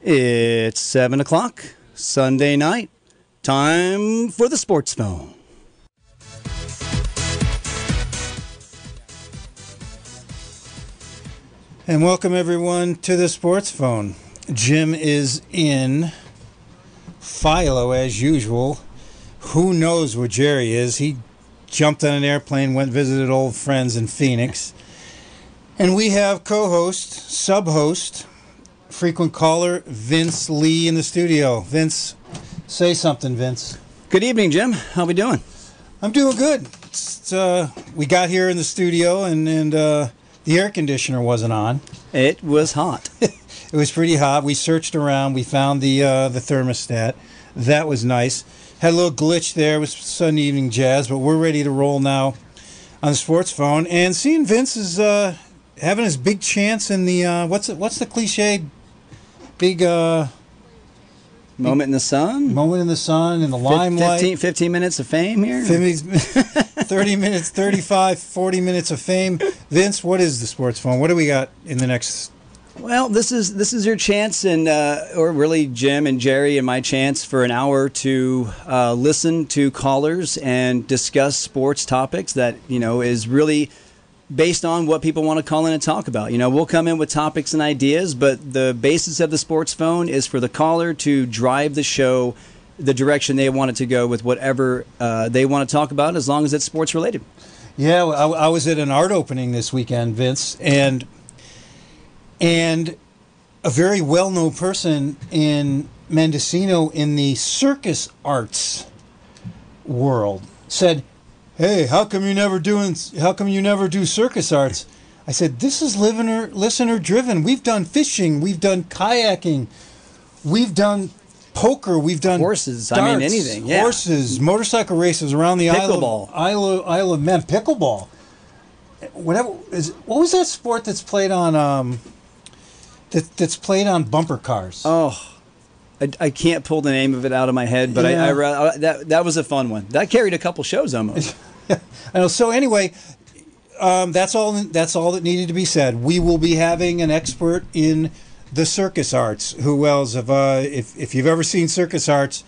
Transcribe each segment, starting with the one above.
It's 7 o'clock, Sunday night. Time for the sports phone. And welcome everyone to the sports phone. Jim is in Philo as usual. Who knows where Jerry is? He jumped on an airplane, went visited old friends in Phoenix. And we have co-host, sub-host, frequent caller Vince Lee in the studio. Vince, say something, Vince. Good evening, Jim. How we doing? I'm doing good. It's, uh, we got here in the studio and and uh, the air conditioner wasn't on. It was hot. It was pretty hot. We searched around. We found the uh, the thermostat. That was nice. Had a little glitch there. with Sunday evening jazz, but we're ready to roll now on the sports phone. And seeing Vince is uh, having his big chance in the uh, what's it, what's the cliche? Big uh, Moment in the sun. moment in the sun in the limelight. 15, 15 minutes of fame here. 30 minutes, 35, 40 minutes of fame. Vince, what is the sports phone? What do we got in the next? Well, this is this is your chance, and uh, or really Jim and Jerry and my chance for an hour to uh, listen to callers and discuss sports topics that you know is really based on what people want to call in and talk about. You know, we'll come in with topics and ideas, but the basis of the sports phone is for the caller to drive the show the direction they want it to go with whatever uh, they want to talk about, as long as it's sports related. Yeah, I, I was at an art opening this weekend, Vince, and and a very well-known person in Mendocino in the circus arts world said, "Hey, how come you never doing? How come you never do circus arts?" I said, "This is listener listener driven. We've done fishing, we've done kayaking, we've done." Poker, we've done Horses, I mean, anything, yeah. Horses, motorcycle races around the Isle Pickleball. of, Isle of Isle of Man, pickleball. Whatever is what was that sport that's played on um that, that's played on bumper cars? Oh, I, I can't pull the name of it out of my head, but I, I, I that that was a fun one. That carried a couple shows almost. I know. So anyway, um, that's all. That's all that needed to be said. We will be having an expert in the circus arts. Who else? If uh, if if you've ever seen circus arts,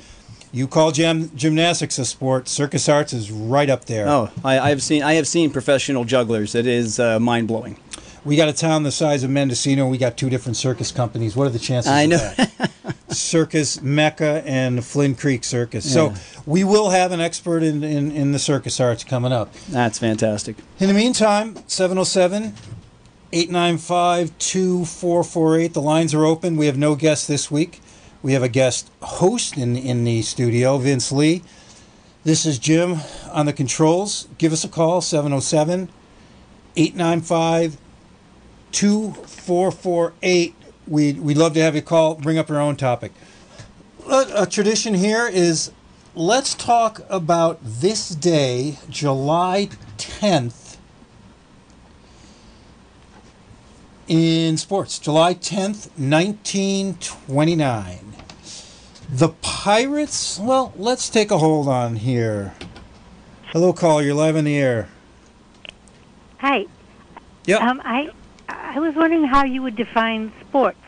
you call gym, gymnastics a sport. Circus arts is right up there. oh, I, I have seen I have seen professional jugglers. It is uh, mind blowing. We got a town the size of Mendocino. We got two different circus companies. What are the chances? I of know. that? Circus Mecca and Flynn Creek Circus. So we will have an expert in, in, in the circus arts coming up. That's fantastic. In the meantime, 707 895 2448. The lines are open. We have no guests this week. We have a guest host in, in the studio, Vince Lee. This is Jim on the controls. Give us a call, 707 895 2448. We'd, we'd love to have you call, bring up your own topic. A, a tradition here is let's talk about this day, July 10th, in sports. July 10th, 1929. The Pirates, well, let's take a hold on here. Hello, caller, you're live in the air. Hi. Yep. Um, I I was wondering how you would define sports.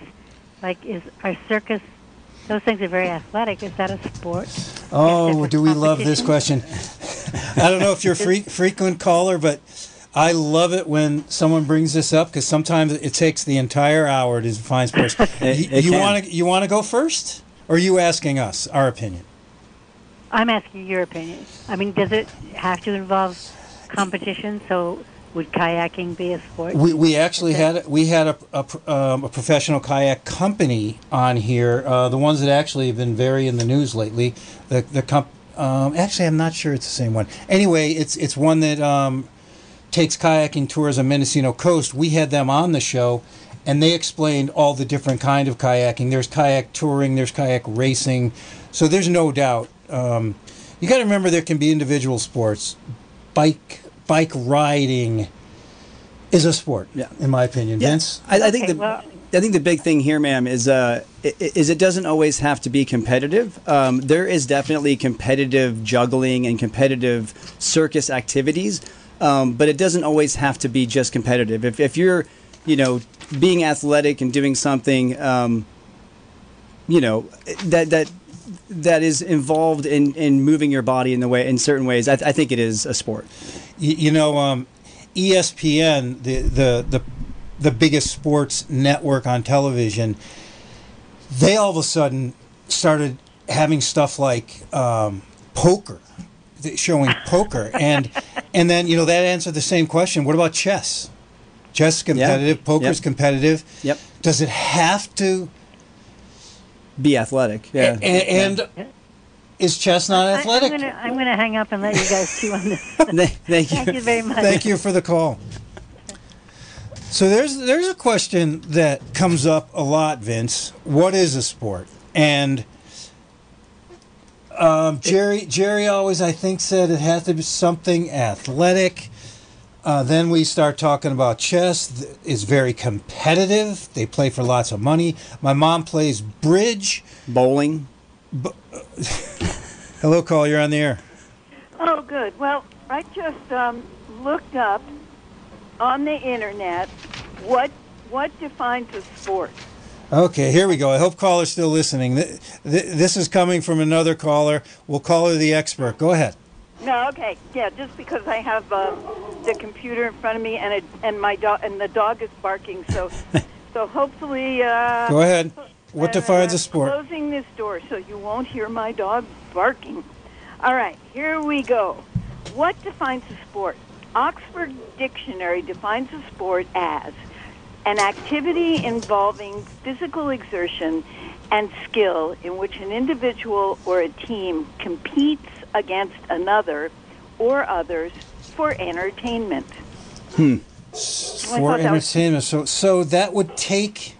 Like, is our circus? Those things are very athletic. Is that a sport? Oh, do we love this question? I don't know if you're a free, frequent caller, but I love it when someone brings this up because sometimes it takes the entire hour to define sports. It- you it you want to you want to go first, or are you asking us our opinion? I'm asking your opinion. I mean, does it have to involve competition? So, would kayaking be a sport? We, we actually had we had a, a, um, a professional kayak company on here. Uh, the ones that actually have been very in the news lately. The the comp, um, actually I'm not sure it's the same one. Anyway, it's it's one that um, takes kayaking tours on Mendocino coast. We had them on the show, and they explained all the different kind of kayaking. There's kayak touring. There's kayak racing. So there's no doubt. Um, you got to remember there can be individual sports. Bike bike riding is a sport. Yeah. in my opinion, Vince. I, I think Okay, the well- I think the big thing here, ma'am, is uh, is it doesn't always have to be competitive. Um, there is definitely competitive juggling and competitive circus activities, um, but it doesn't always have to be just competitive. If if you're, you know, being athletic and doing something. Um, you know, that that that is involved in, in moving your body in the way in certain ways. I, I think it is a sport. You, you know, um, ESPN, the, the the the biggest sports network on television, they all of a sudden started having stuff like um, poker, showing poker, and and then you know that answered the same question. What about chess? Chess competitive, Yeah. poker's Yep. competitive. Yep. Does it have to? Be athletic. Yeah. a- and is chess not I- athletic? I'm gonna, I'm gonna hang up and let you guys chew on this. Thank you. Thank you very much. Thank you for the call. So there's there's a question that comes up a lot, Vince. What is a sport? And um, Jerry Jerry always I think said it has to be something athletic. Uh, then we start talking about chess. It's very competitive. They play for lots of money. My mom plays bridge. Bowling. Hello, call. You're on the air. Oh, good. Well, I just um, looked up on the internet what what defines a sport. Okay, here we go. I hope caller's still listening. Th- th- This is coming from another caller. We'll call her the expert. Go ahead. No, okay, yeah, just because I have uh, the computer in front of me and it, and my dog and the dog is barking, so so hopefully. Uh, Go ahead. What uh, defines a sport? Closing this door so you won't hear my dog barking. All right, here we go. What defines a sport? Oxford Dictionary defines a sport as an activity involving physical exertion and skill in which an individual or a team competes against another or others for entertainment. Hmm. For that was- entertainment. So, so that would take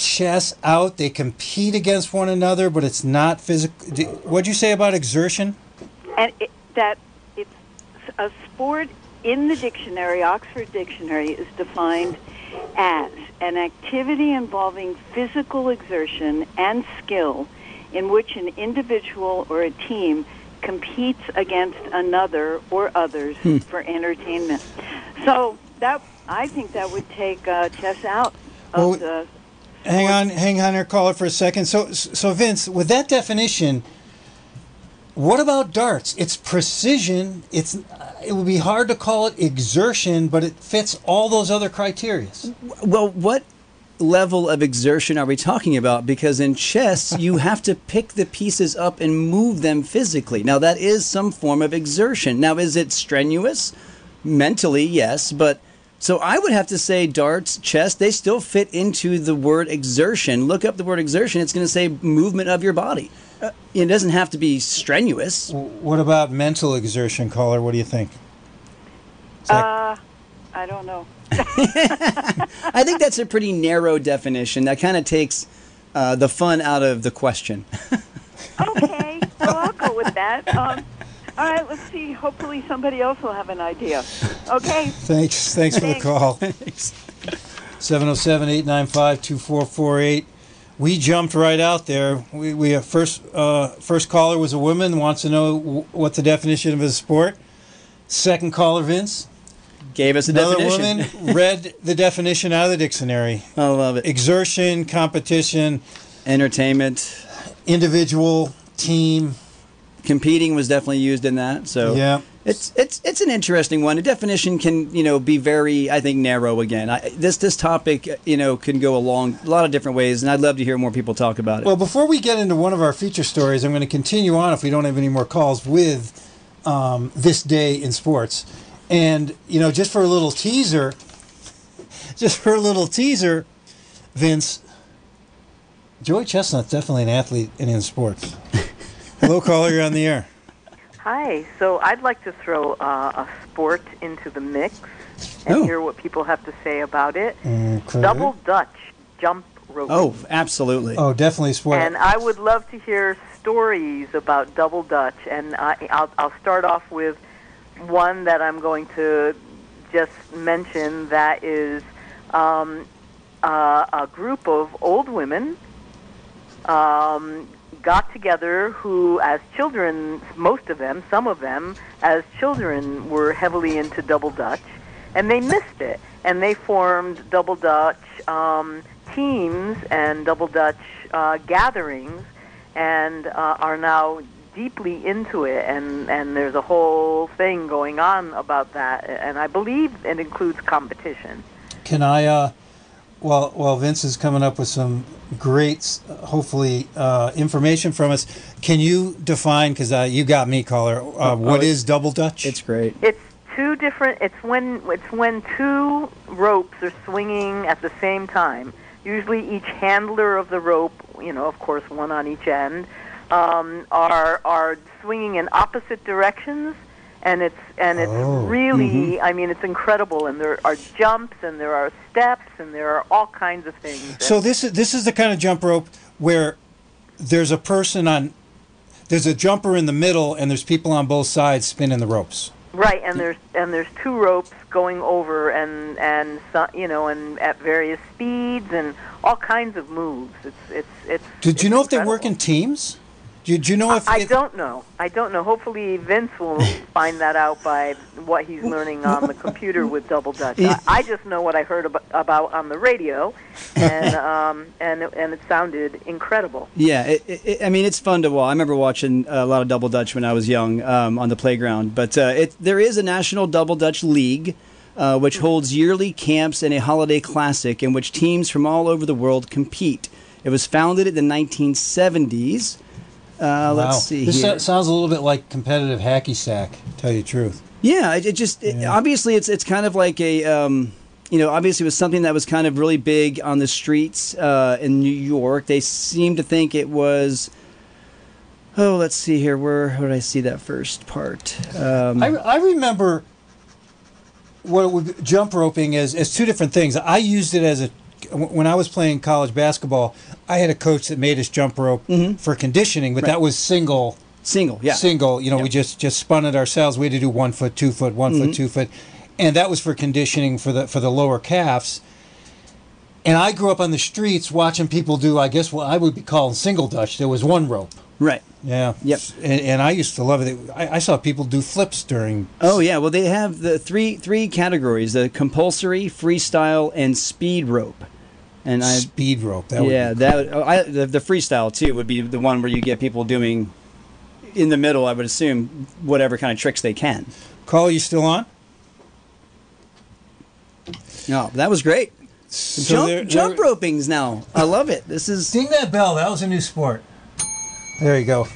chess out. They compete against one another, but it's not physical. What'd you say about exertion? and it, that it's a sport in the dictionary, Oxford Dictionary, is defined as an activity involving physical exertion and skill in which an individual or a team competes against another or others for entertainment. So that I think that would take uh, chess out of Well, the. Hang on, hang on, here, caller, for a second. So, so Vince, with that definition, what about darts? It's precision. It's it would be hard to call it exertion, but it fits all those other criteria. Well, what level of exertion are we talking about? Because in chess, you have to pick the pieces up and move them physically. Now, that is some form of exertion. Now, is it strenuous? Mentally, yes, but so I would have to say darts, chess, they still fit into the word exertion. Look up the word exertion, it's going to say movement of your body. Uh, it doesn't have to be strenuous. What about mental exertion, caller? What do you think? Is that- Uh, I don't know. I think that's a pretty narrow definition that kind of takes uh, the fun out of the question. Okay, so I'll go with that. Um, all right, let's see. Hopefully, somebody else will have an idea. Okay. Thanks. Thanks for the Thanks. call. 707-895-2448. We jumped right out there. We, we have first uh, first caller was a woman wants to know w- what the definition of a sport. Second caller, Vince. Gave us a Another definition. woman read the definition out of the dictionary. I love it. Exertion, competition, Entertainment, individual, team. Competing was definitely used in that. So Yeah. it's it's it's an interesting one. A definition can you know be very I think narrow again. I, this this topic you know can go along a lot of different ways, and I'd love to hear more people talk about it. Well, before we get into one of our feature stories, I'm going to continue on if we don't have any more calls with um, this day in sports. And, you know, just for a little teaser, just for a little teaser, Vince, Joey Chestnut's definitely an athlete and in sports. Hello, caller, you're on the air. Hi. So I'd like to throw uh, a sport into the mix and Oh. hear what people have to say about it. Okay. Double Dutch jump rope. oh, absolutely. Oh, definitely sport. And I would love to hear stories about double Dutch. And I, I'll, I'll start off with one that I'm going to just mention that is um, uh, a group of old women um, got together who, as children, most of them, some of them, as children, were heavily into double Dutch, and they missed it. And they formed double Dutch um, teams and double dutch uh, gatherings and uh, are now deeply into it and and there's a whole thing going on about that and I believe it includes competition. Can I? Uh, well, well, Vince is coming up with some great, hopefully, uh, information from us. Can you define? Because uh, you got me, caller. Uh, what it- is double dutch? It's great. It's two different. It's when it's when two ropes are swinging at the same time. Usually, each handler of the rope, you know, of course, one on each end, um, are are swinging in opposite directions, and it's and it's Oh. Mm-hmm. really. I mean, it's incredible, and there are jumps, and there are steps, and there are all kinds of things. So this is this is the kind of jump rope where there's a person on, there's a jumper in the middle, and there's people on both sides spinning the ropes. Right, and there's and there's two ropes going over, and and you know, and at various speeds, and all kinds of moves. It's it's it's. Did you it's know if they work in incredible. Did you know if I if- don't know. I don't know. Hopefully, Vince will find that out by what he's learning on the computer with Double Dutch. I, I just know what I heard about, about on the radio, and um, and it- and it sounded incredible. Yeah, it, it, I mean it's fun to watch. I remember watching a lot of double dutch when I was young um, on the playground. But uh, it, there is a national double dutch league, uh, which holds yearly camps and a holiday classic in which teams from all over the world compete. It was founded in the 1970s. Uh, Wow. Let's see This here. sounds a little bit like competitive hacky sack. Tell you the truth. Yeah, it, it just it, obviously it's it's kind of like a um, you know obviously it was something that was kind of really big on the streets uh, in New York. They seem to think it was. Oh, let's see here. Where, where did I see that first part? Um, I, I remember what it would, jump roping is as two different things. I used it as a when I was playing college basketball. I had a coach that made us jump rope for conditioning, but that was single single, yeah. single. You know, we just just spun it ourselves. We had to do one foot, two foot, one Mm-hmm. foot, two foot, and that was for conditioning for the for the lower calves. And I grew up on the streets watching people do, I guess, what I would be calling single Dutch. There was one rope. Right. Yeah. Yep. And, and I used to love it. I, I saw people do flips during. Oh yeah. Well, they have the three three categories: the compulsory, freestyle, and speed rope. And I speed rope. That would yeah, that oh, I, the, the freestyle too would be the one where you get people doing in the middle. I would assume whatever kind of tricks they can. Carl, you still on? No, that was great. So jump jump roping's now. I love it. This is Ding that bell. That was a new sport. There you go.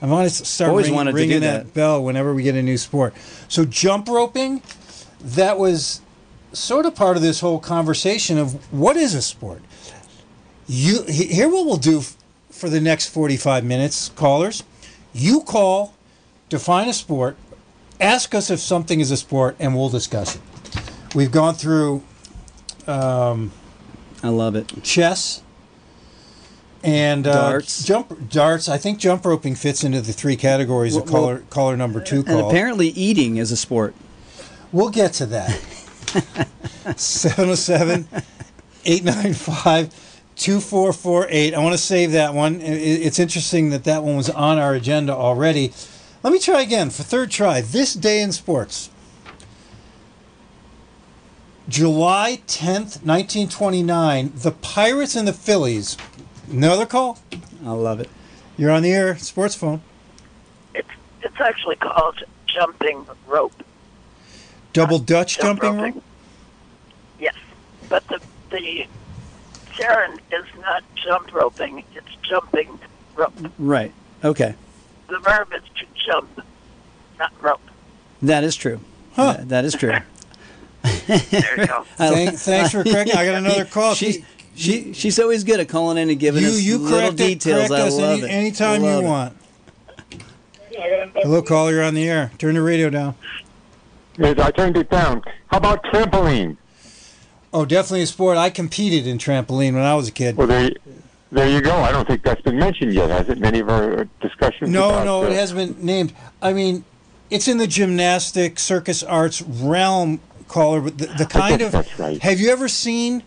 I want to start Always ring- wanted to ringing do that. that. bell whenever we get a new sport. So jump roping, that was sort of part of this whole conversation of what is a sport. You here what we'll do for the next 45 minutes, callers. You call, define a sport, ask us if something is a sport, and we'll discuss it. We've gone through um, I love it. chess and uh, Darts. jump darts. I think jump roping fits into the three categories of Well- well- caller caller number two And apparently, eating is a sport. we'll get to that. 707 895 2448. I want to save that one. It's interesting that that one was on our agenda already. Let me try again for third try. This day in sports. July 10th, 1929, the Pirates and the Phillies. Another call? I love it. You're on the air, sports phone. It's it's actually called jumping rope. Double Dutch Jump jumping roping. rope? Yes, but the the Sharon is not jump roping. It's jumping rope. Right. Okay. The verb is to jump, not rope. That is true. Huh. That- that is true. There you go. Thank, thanks for correcting. I got another call. She, she, she's always good at calling in and giving you us you little correct it, details. correct I us love any, it. anytime Love you it. want. Hello, caller. You're on the air. Turn the radio down. Yes, I turned it down. How about trampoline? Oh, definitely a sport. I competed in trampoline when I was a kid. Well, there, there you go. I don't think that's been mentioned yet, has it? Many of our discussions. No, about, no, uh, it hasn't been named. I mean, it's in the gymnastic circus arts realm, caller. But the, the kind of that's right. have you ever seen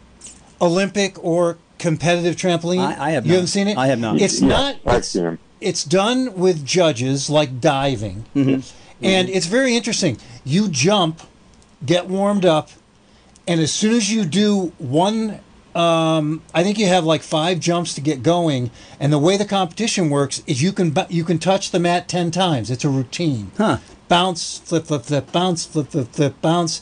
Olympic or competitive trampoline? I- I have You not. haven't seen it. I have not. It's Yeah, not. I've It's, seen 'em. it's done with judges like diving, Mm-hmm. and it's very interesting. You jump, get warmed up, and as soon as you do one um, I think you have like five jumps to get going, and the way the competition works is you can you can touch the mat ten times. It's a routine. Huh. Bounce, flip, flip, flip, bounce, flip, flip, flip, bounce.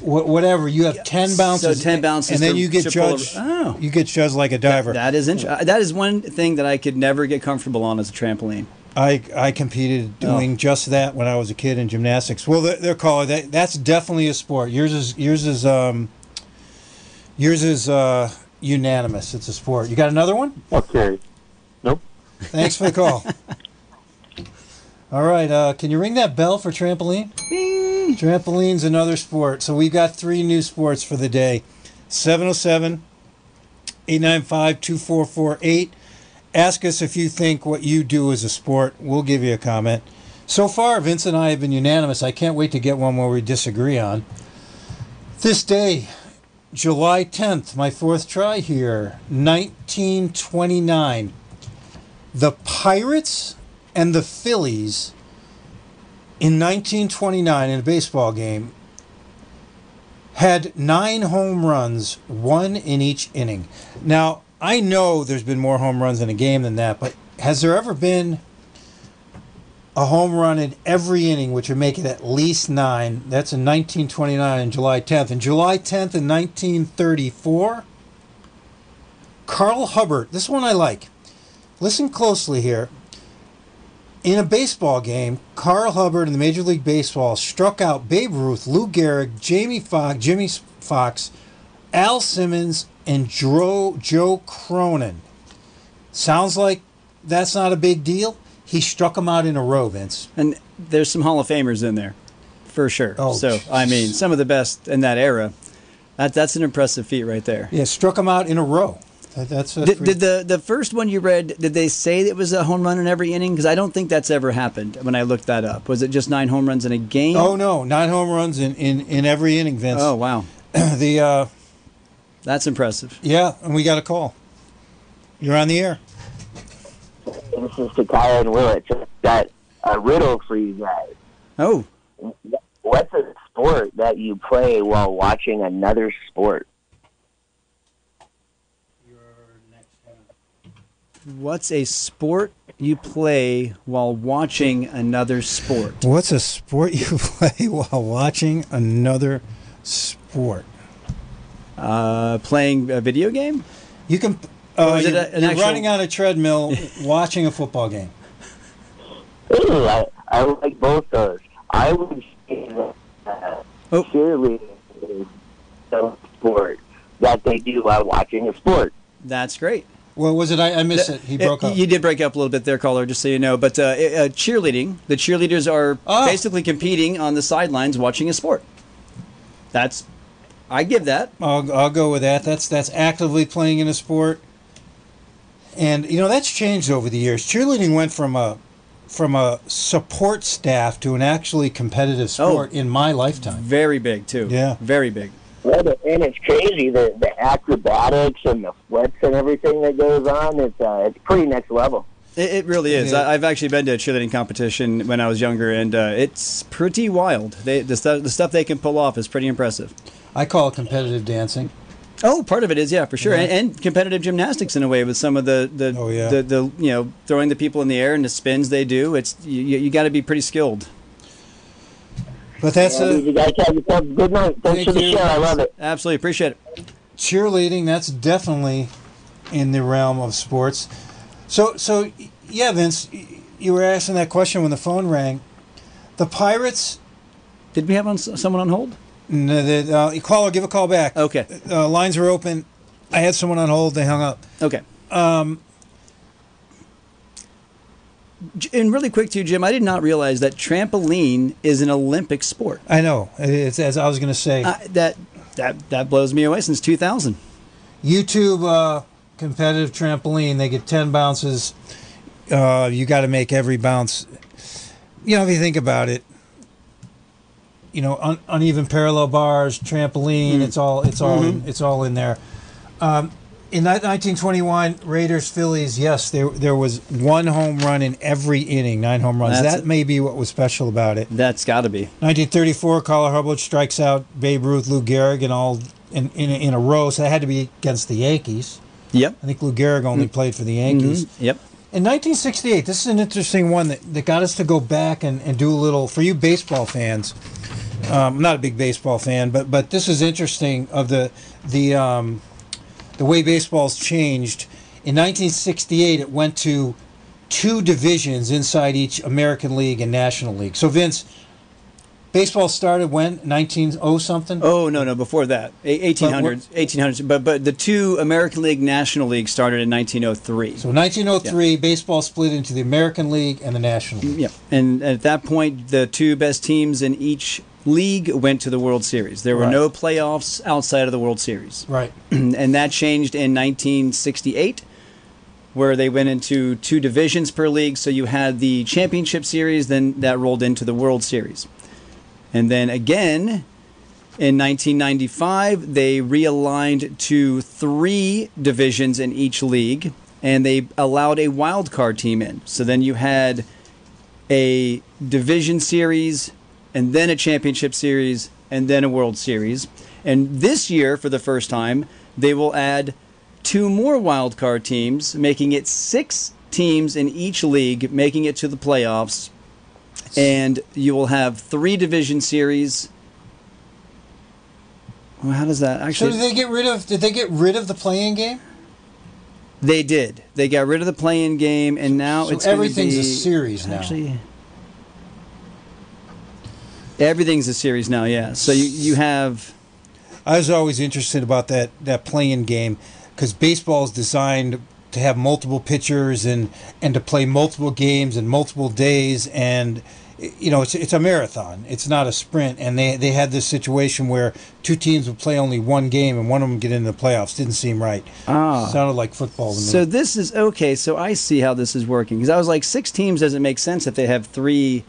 Wh- whatever you have ten bounces, 10 bounces and then you get to pull judged. Oh. You get judged like a diver. That is int- that is one thing that I could never get comfortable on as a trampoline. I I competed doing Oh. just that when I was a kid in gymnastics. Well, they're, they're called that. That's definitely a sport. Yours is yours is um. Yours is uh unanimous. It's a sport. You got another one? Okay. Nope. Thanks for the call. All right, uh, can you ring that bell for trampoline? Trampoline's another sport. So we've got three new sports for the day 707 895 2448. Ask us if you think what you do is a sport. We'll give you a comment. So far, Vince and I have been unanimous. I can't wait to get one where we disagree on. This day, July 10th, my fourth try here, 1929 the Pirates and the Phillies in 1929 in a baseball game had nine home runs, one in each inning. Now, I know there's been more home runs in a game than that, but has there ever been a home run in every inning, which would make it at least nine? That's in 1929 and July 10th. And July 10th in 1934, Carl Hubbard, this one I like. Listen closely here. In a baseball game, Carl Hubbard in the Major League Baseball struck out Babe Ruth, Lou Gehrig, Jamie Foxx, Jimmie Foxx, Al Simmons, and Joe, Joe Cronin. Sounds like that's not a big deal. He struck them out in a row, Vince. And there's some Hall of Famers in there, for sure. Oh, so I mean, some of the best in that era. That that's an impressive feat right there. Yeah, struck them out in a row. That, that's a Did, did the the first one you read? Did they say it was a home run in every inning? Because I don't think that's ever happened. When I looked that up, was it just nine home runs in a game? Oh no, nine home runs in, in, in every inning, Vince. Oh wow, the uh, that's impressive. yeah, and we got a call. You're on the air. This is to Kyle and Willett. Just got a riddle for you guys. Oh, What's a sport that you play while watching another sport? What's a sport you play while watching another sport? What's a sport you play while watching another sport? Uh, playing a video game? You can. Uh, you're, a- an you're actual- running on a treadmill watching a football game. Ooh, I, I like both those. I would say that uh, Oh. cheerleading is a sport that they do while watching a sport. That's great. What was it? I, I missed it. He broke Uh, up. You did break up a little bit there, caller, just so you know. But uh, uh, cheerleading, the cheerleaders are Oh. basically competing on the sidelines watching a sport. That's, I give that. I'll, I'll go with that. That's that's actively playing in a sport, and you know that's changed over the years. Cheerleading went from a from a support staff to an actually competitive sport in my lifetime. Very big, too. Yeah. Very big. Well, the- and it's crazy the the acrobatics and the flips and everything that goes on. It's uh, it's pretty next level. It, it really is. Yeah. I, I've actually been to a cheerleading competition when I was younger, and uh, it's pretty wild. They, the, stuff, the stuff they can pull off is pretty impressive. I call it competitive dancing. Oh, part of it is yeah, for sure, and, and competitive gymnastics in a way with some of the the, Oh, yeah. the the you know throwing the people in the air and the spins they do. It's you, you got to be pretty skilled. But that's Yeah, a you guys have yourself a good night. Thanks Thank for the you. show. I love it. Absolutely appreciate it. cheerleading. That's definitely in the realm of sports. So so yeah, Vince, you were asking that question when the phone rang. The Pirates. Did we have on, someone on hold? No, the, uh, caller, give a call back. Okay, Uh, lines were open. I had someone on hold. They hung up. okay. Um, J- And really quick too, Jim. I did not realize that trampoline is an Olympic sport. I know. It's as I was going to say. Uh, that that that blows me away since 2000. YouTube uh, competitive trampoline. They get ten bounces. Uh, you got to make every bounce. You know, if you think about it, you know, un- uneven parallel bars, trampoline. It's all. It's all. In, it's all in there. Um, in that 1921 Pirates Phillies, yes, there there was one home run in every inning, nine home runs. That's that may be what was special about it. That's got to be. 1934, Carl Hubbard strikes out Babe Ruth, Lou Gehrig, and all in, in, in a row, so that had to be against the Yankees. Yep. I think Lou Gehrig only played for the Yankees. Mhm. Yep. In 1968, this is an interesting one that, that got us to go back and, and do a little, for you baseball fans, um, I'm not a big baseball fan, but but this is interesting of the the um, the way baseball's changed. In 1968, it went to two divisions inside each American League and National League. So Vince, baseball started when 1900 something. Oh no no before that 1800s 1800s but but the two American League National League started in 1903. So 1903, baseball split into the American League and the National mm, League. Yeah, and at that point, the two best teams in each league went to the World Series. There were Right. no playoffs outside of the World Series, Right. and that changed in 1968, where they went into two divisions per league. So you had the championship series, then that rolled into the World Series, and then again. In 1995, they realigned to three divisions in each league, and they allowed a wild card team in. So then you had a division series, and then a championship series, and then a World Series. And this year, for the first time, they will add two more wild card teams, making it six teams in each league, making it to the playoffs. And you will have three division series. Well, how does that actually? So did they get rid of? Did they get rid of the play-in game? They did. They got rid of the play-in game, and now So it's everything's a series now. Actually, everything's a series now. Yeah. So you you have I was always interested about that that play-in game because baseball is designed to have multiple pitchers and and to play multiple games and multiple days and you know it's it's a marathon. It's not a sprint. And they they had this situation where two teams would play only one game and one of them get into the playoffs. Didn't seem right. Ah. Sounded like football to me. so this is okay. So I see how this is working because I was like six teams doesn't make sense if they have three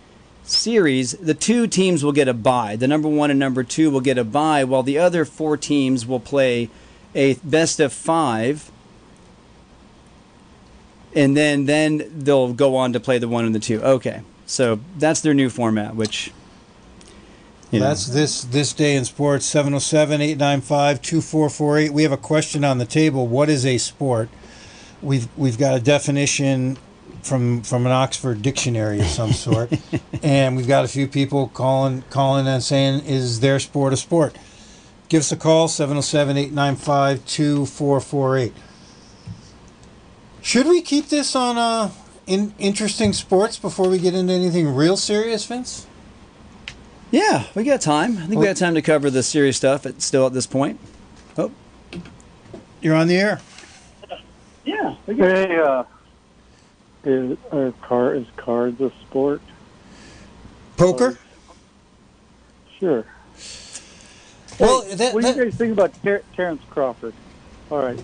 series. The two teams will get a bye. The number one and number two will get a bye, while the other four teams will play a best of five. And then, then they'll go on to play the one and the two. Okay, so that's their new format, which you know. That's this this day in sports 707-895-2448. We have a question on the table. What is a sport? We've we've got a definition from from an Oxford dictionary of some sort. and we've got a few people calling calling and saying is their sport a sport? Give us a call 707-895-2448. Should we keep this on uh in interesting sports before we get into anything real serious, Vince? Yeah, we got time. I think we got time to cover the serious stuff at, still at this point. Oh, You're on the air. Yeah. Hey, uh, is are car is cards a sport? Poker? Sure. Well, Hey, that- what do you guys think about Ter- Terrence Crawford? All right,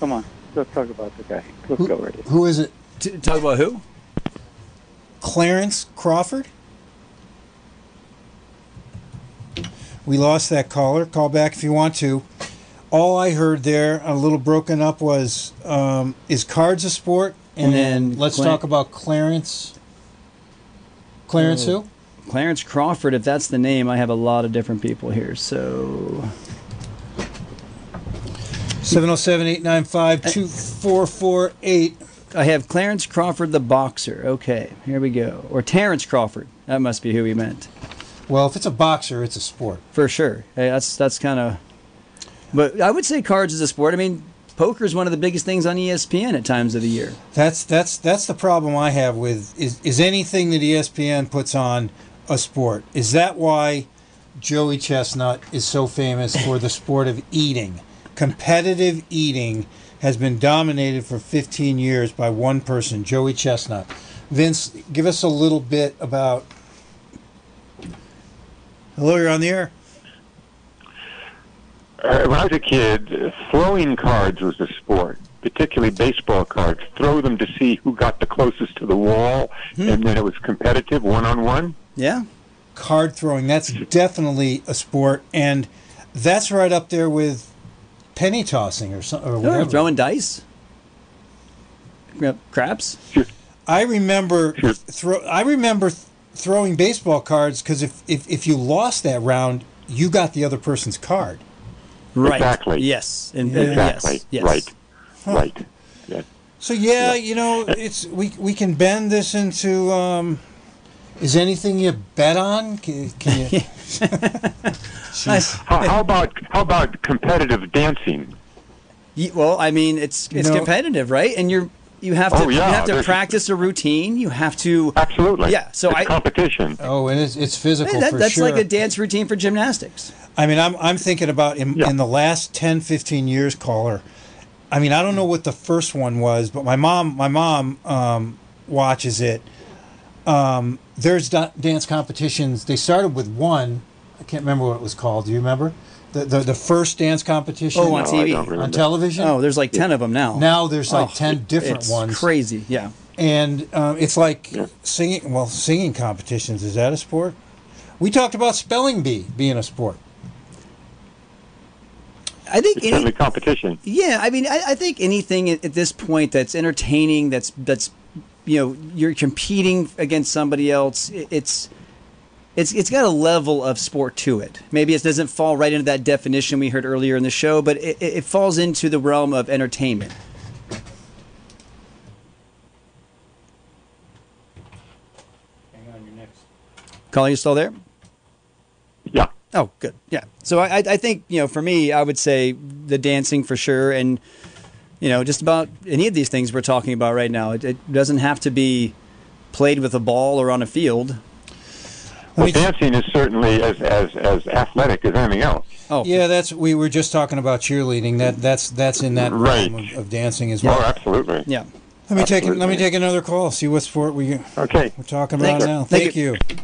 come on, let's talk about the guy. Let's go right. Who is it? T- talk about who? Clarence Crawford? We lost that caller. Call back if you want to. All I heard there, a little broken up, was um, is cards a sport? And, then let's Cla- talk about Clarence. Clarence uh, who? Clarence Crawford. If that's the name, I have a lot of different people here. So 707 895 2448. I have Clarence Crawford, the boxer. Okay, here we go. Or Terrence Crawford. That must be who he meant Well, if it's a boxer, it's a sport. for sure. Hey, that's that's kind of. But I would say cards is a sport. I mean, poker is one of the biggest things on ESPN at times of the year. That's that's that's the problem I have with is is anything that ESPN puts on a sport. Is that why Joey Chestnut is so famous for the sport of eating? Competitive eating has been dominated for 15 years by one person, Joey Chestnut. Vince, give us a little bit about Hello, you're on the air. Uh, when I was a kid, uh, throwing cards was a sport, particularly baseball cards. Throw them to see who got the closest to the wall, and then it was competitive, one on one. Yeah. Card throwing, that's definitely a sport and that's right up there with penny tossing or something or Oh, whatever. throwing dice. Yep, Craps. I remember throw. I remember th- throwing baseball cards because if, if if you lost that round, you got the other person's card. Right. Exactly. Yes. And, uh, Exactly. Yes. Yes. Right. Right. Yeah. So yeah, you know, it's we we can bend this into. Um, is anything you bet on? Can, can you? How, how about how about competitive dancing? Ye- Well, I mean, it's it's know- competitive, right? And you're you have to Oh, you have to there's- practice a routine. You have to Absolutely. Yeah, so it's I- competition. oh, and it's it's physical that, for that's sure. like a dance routine for gymnastics. I mean, I'm I'm thinking about in, Yeah. in the last 10, 15 years, caller. I mean, I don't know what the first one was, but my mom my mom um, watches it. Um, there's da- dance competitions. They started with one. I can't remember what it was called. Do you remember the the, the first dance competition Oh, on No, TV. on television? Oh, there's like ten of them now. Now there's like ten different it's ones. Crazy, yeah. and um, it's like Yeah. singing. Well, singing competitions is that a sport? We talked about spelling bee being a sport. I think It's any, certainly competition. Yeah, I mean, I, I think anything at, at this point that's entertaining, that's that's you know, you're competing against somebody else. It, it's it's it's got a level of sport to it. Maybe it doesn't fall right into that definition we heard earlier in the show, but it, it it falls into the realm of entertainment. Hang on, you're next. Colin, you still there? Yeah. Oh, good. Yeah. So I, I I think you know, for me, I would say the dancing for sure, and you know, just about any of these things we're talking about right now. It, it doesn't have to be played with a ball or on a field. Well, me- dancing is certainly as, as, as athletic as anything else. Oh, Yeah, that's we were just talking about cheerleading. That that's that's in that Right. realm of, of dancing as oh, well. Oh, absolutely. yeah. let me take let me take another call. See what sport we Okay. we're talking Thank about you. now. Thank Thank, you. You're- oh.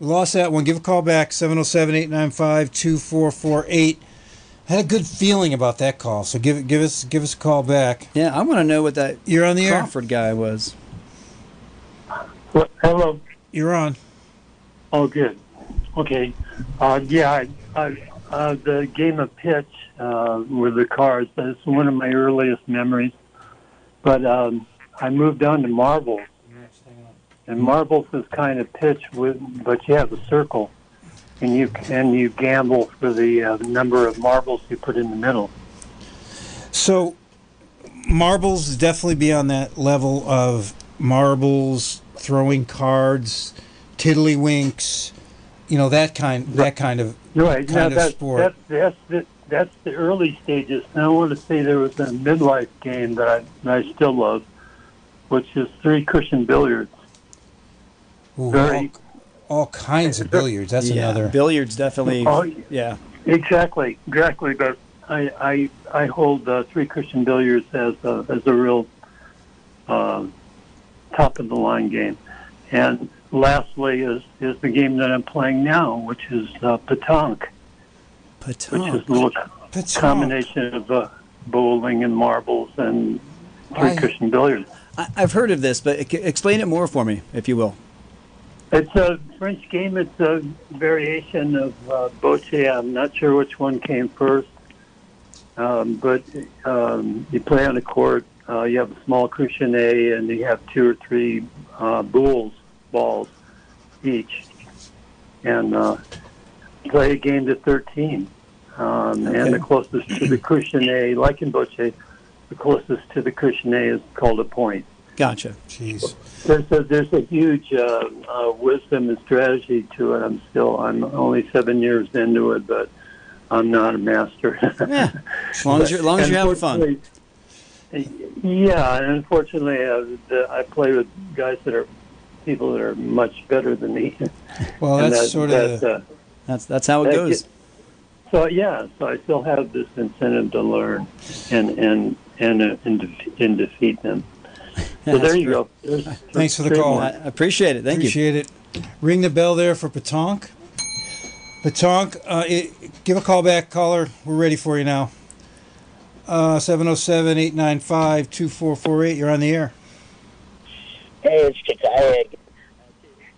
We lost that one. Give a call back 707-895-2448. I Had a good feeling about that call, so give it give us give us a call back. Yeah, I want to know what that You're on the air. Crawford guy was. Well, hello. You're on. Oh, good. Okay. Uh, yeah, I, I, uh, the game of pitch uh, with the cars, that's one of my earliest memories. But um, I moved on to marbles. And marbles is kind of pitch with, but you have a circle, and you and you gamble for the uh, number of marbles you put in the middle. So, marbles definitely be on that level of marbles, throwing cards, tiddlywinks, you know that kind that kind of Right. kind now of that's, sport. That's, that's, the, that's the early stages. Now I want to say there was a midlife game that I, that I still love, which is three cushion billiards. Ooh, very- all, all kinds of billiards. That's yeah, another. billiards definitely. Oh, yeah. exactly, exactly. But I, I, I hold uh, three cushion billiards as a, as a real uh, top of the line game. And lastly is, is the game that I'm playing now, which is uh, petanque, which is a little Petanque. combination of uh, bowling and marbles and three I- cushion billiards. I, I've heard of this, but explain it more for me, if you will. It's a French game. It's a variation of uh, bocce. I'm not sure which one came first, um, but um, you play on a court. Uh, you have a small cochonnet, and you have two or three uh, boules balls each, and uh, play a game to 13. Um, And the closest to the cochonnet, like in bocce, the closest to the cochonnet is called a point. Gotcha. Jeez. There's a, there's a huge uh, uh, wisdom and strategy to it. I'm still I'm only seven years into it, but I'm not a master. Yeah. As long as you're, as long as you're having fun. Yeah, and unfortunately, uh, the, I play with guys that are people that are much better than me. Well, And that's that- sort that, of. uh, That's that's how it that goes. get- so yeah, so I still have this incentive to learn and and and uh, and, def- and defeat them. So there you great. go. There's Thanks for the call. I appreciate it. Thank you. Appreciate it. Ring the bell there for Petanque. Petanque, uh, it, give a call back, caller. We're ready for you now. Uh, 707 895 2448. You're on the air. Hey, it's Takaya.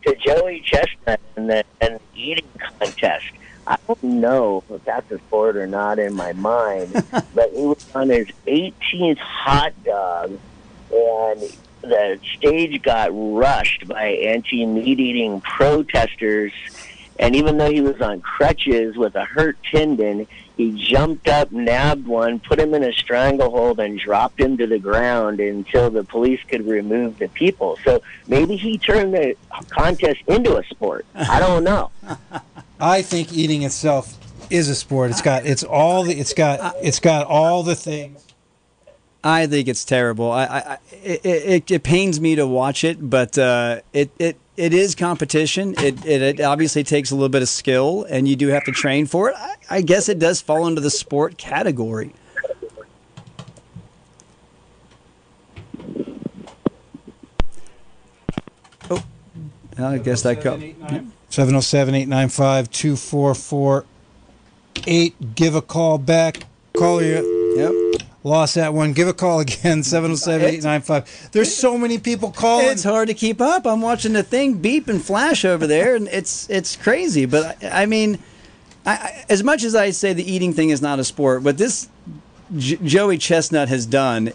To Joey Chestnut and the and the eating contest. I don't know if that's a sport or not in my mind, but he was on his 18th hot dog, and the stage got rushed by anti-meat eating protesters, And even though he was on crutches with a hurt tendon, he jumped up, nabbed one, put him in a stranglehold, and dropped him to the ground until the police could remove the people. So maybe he turned the contest into a sport. I don't know. I think eating itself is a sport. It's got it's all the it's got it's got all the things. I think it's terrible. I, I, I it, it, it pains me to watch it, but uh, it, it, it is competition. It, it, it obviously takes a little bit of skill, and you do have to train for it. I, I guess it does fall into the sport category. Oh, I guess that go. 707 895 2448. Give a call back. Call you. Yep. Lost that one. Give a call again. 707 895. There's so many people calling. It's hard to keep up. I'm watching the thing beep and flash over there, and it's it's crazy. But I, I mean, I, as much as I say the eating thing is not a sport, what this J- Joey Chestnut has done,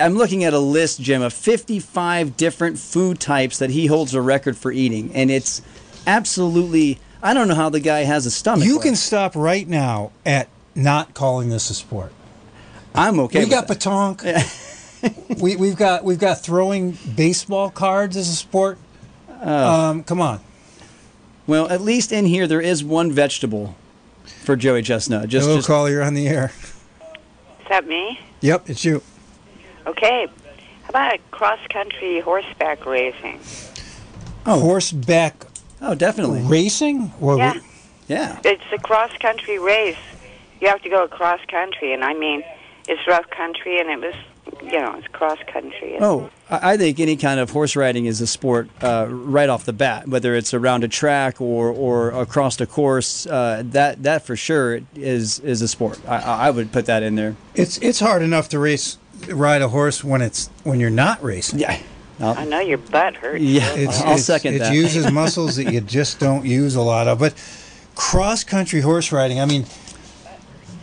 I'm looking at a list, Jim, of 55 different food types that he holds a record for eating, and it's absolutely. I don't know how the guy has a stomach. You left. can stop right now at not calling this a sport. I'm okay. we with got that. petanque. we, we've got we've got throwing baseball cards as a sport. um, come on. Well, at least in here there is one vegetable for Joey Chestnut. Just, Hello, just caller. You're on the air. Is that me? Yep, it's you. Okay. How about cross country horseback racing? Horseback oh, definitely. racing? Or Yeah. Yeah. It's a cross country race. You have to go across country, and I mean, it's rough country, and it was, you know, it's cross country. Oh, I I think any kind of horse riding is a sport uh, right off the bat, whether it's around a track or, or across a course. Uh, that that for sure is is a sport. I, I would put that in there. It's it's hard enough to race ride a horse when it's when you're not racing. Yeah. I know your butt hurts. Yeah, It's, I'll it's- second it that. uses muscles that you just don't use a lot of. But cross country horse riding, I mean, th-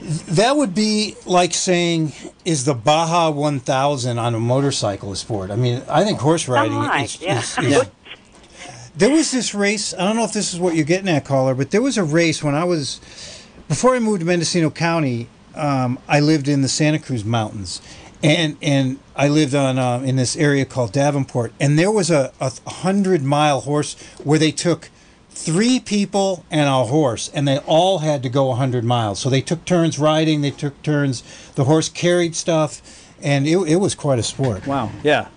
that would be like saying, is the Baja 1000 on a motorcycle a sport? I mean, I think horse riding my, is, yeah. is- is- There was this race. I don't know if this is what you're getting at, caller, but there was a race when I was before I moved to Mendocino County. Um, I lived in the Santa Cruz Mountains, and and I lived on uh, in this area called Davenport, and there was a, a hundred mile horse where they took three people and a horse, and they all had to go a hundred miles. So they took turns riding. They took turns. The horse carried stuff, and it, it was quite a sport. Wow. Yeah.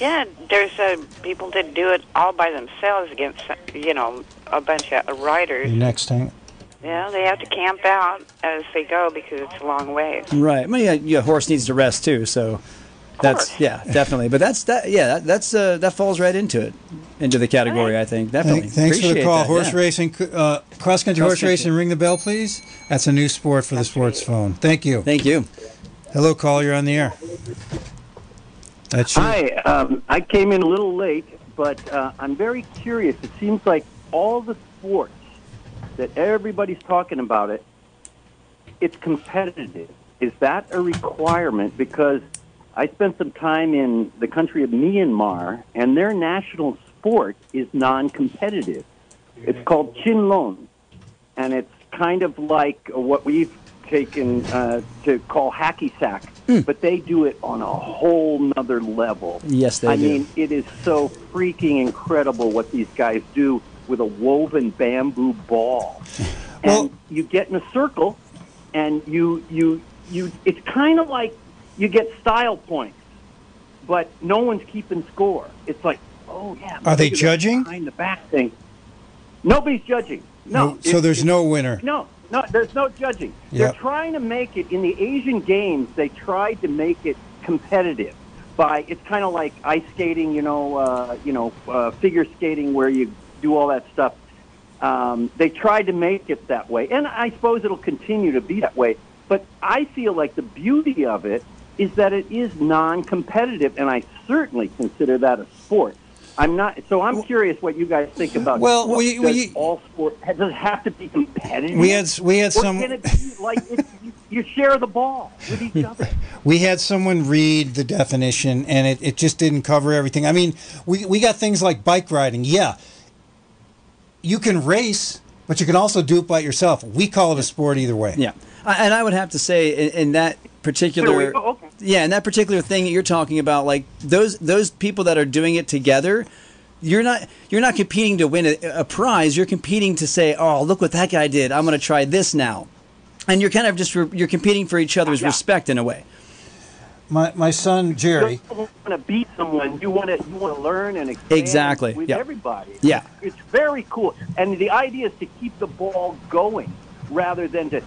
Yeah, there's uh, people that do it all by themselves against, you know, a bunch of riders. Your next thing. Yeah, they have to camp out as they go because it's a long way. Right. Well, yeah, yeah. Horse needs to rest too. So that's course. yeah, definitely. But that's that. Yeah, that, that's uh, that falls right into it, into the category. I think definitely. Thank- thanks for the call. that, horse yeah. racing, uh, cross country horse Cross-country. racing. Ring the bell, please. That's a new sport for the sports phone. Thank you. Thank you. Hello, call. You're on the air. That's you. Hi, um, I came in a little late, but uh, I'm very curious. It seems like all the sports that everybody's talking about it, it's competitive. Is that a requirement? Because I spent some time in the country of Myanmar, and their national sport is non-competitive. It's called Chinlone, and it's kind of like what we've taken uh, to call hacky sack, but they do it on a whole nother level. Yes, they I do. mean, it is so freaking incredible what these guys do with a woven bamboo ball. Well- and you get in a circle, and you you you. It's kind of like you get style points, but no one's keeping score. It's like, oh yeah. Are they look at that judging? behind the back thing? Nobody's judging. No. so It- there's no winner. no, no, there's no judging. Yeah. They're trying to make it in the Asian Games. They tried to make it competitive by it's kind of like ice skating, you know, uh, you know, uh, figure skating where you do all that stuff. Um, they tried to make it that way, and I suppose it'll continue to be that way. But I feel like the beauty of it is that it is non-competitive, and I certainly consider that a sport. I'm not. So I'm curious what you guys think about. Well, What- we- does we- all sport does it have to be competitive? We had we had Or some can it be like it's, you, you share the ball with each other? we had someone read the definition and it, it just didn't cover everything. I mean, we we got things like bike riding. Yeah, you can race, but but you can also do it by yourself. We call it a sport either way. Yeah, and I would have to say in, in that particular, go. Oh, okay. Yeah, and that particular thing that you're talking about, like those those people that are doing it together, you're not you're not competing to win a, a prize. You're competing to say, oh, look what that guy did. I'm going to try this now, and you're kind of just re- you're competing for each other's Yeah. respect in a way. My my son Jerry. You don't want to beat someone. You want to you want to learn and expand Exactly, with yeah. everybody. Yeah. it's very cool. And the idea is to keep the ball going rather than to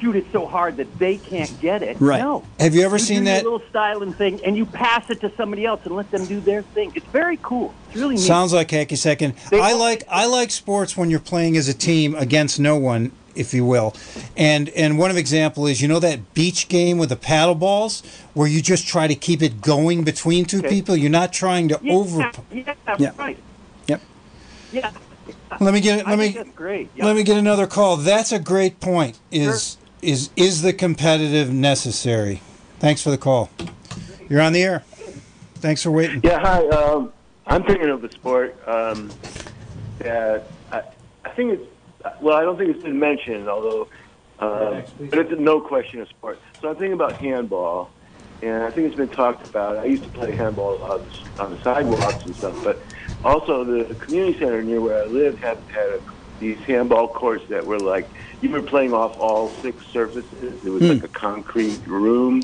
shoot it so hard that they can't get it. Right. No. Have you ever You seen do that? little styling thing, and you pass it to somebody else and let them do their thing. It's very cool. It's really neat. Sounds like hacky second. They- I like I like sports when you're playing as a team against no one, if you will. And and one of example is you know that beach game with the paddle balls where you just try to keep it going between two Okay. people. You're not trying to yeah, over. Yeah, Yeah. right. Yep. Yeah. Let me get let me great. Yeah. let me get another call. That's a great point. Is is is the competitive necessary? Thanks for the call. You're on the air. Thanks for waiting. Yeah, hi. Um, I'm thinking of a sport um, that I, I think it's well. I don't think it's been mentioned, although, um, but it's a no question a sport. So I'm thinking about handball, and I think it's been talked about. I used to play handball on, the- on the sidewalks and stuff, but also the community center near where I live had had a, these handball courts that were like you were playing off all six surfaces. It was like a concrete room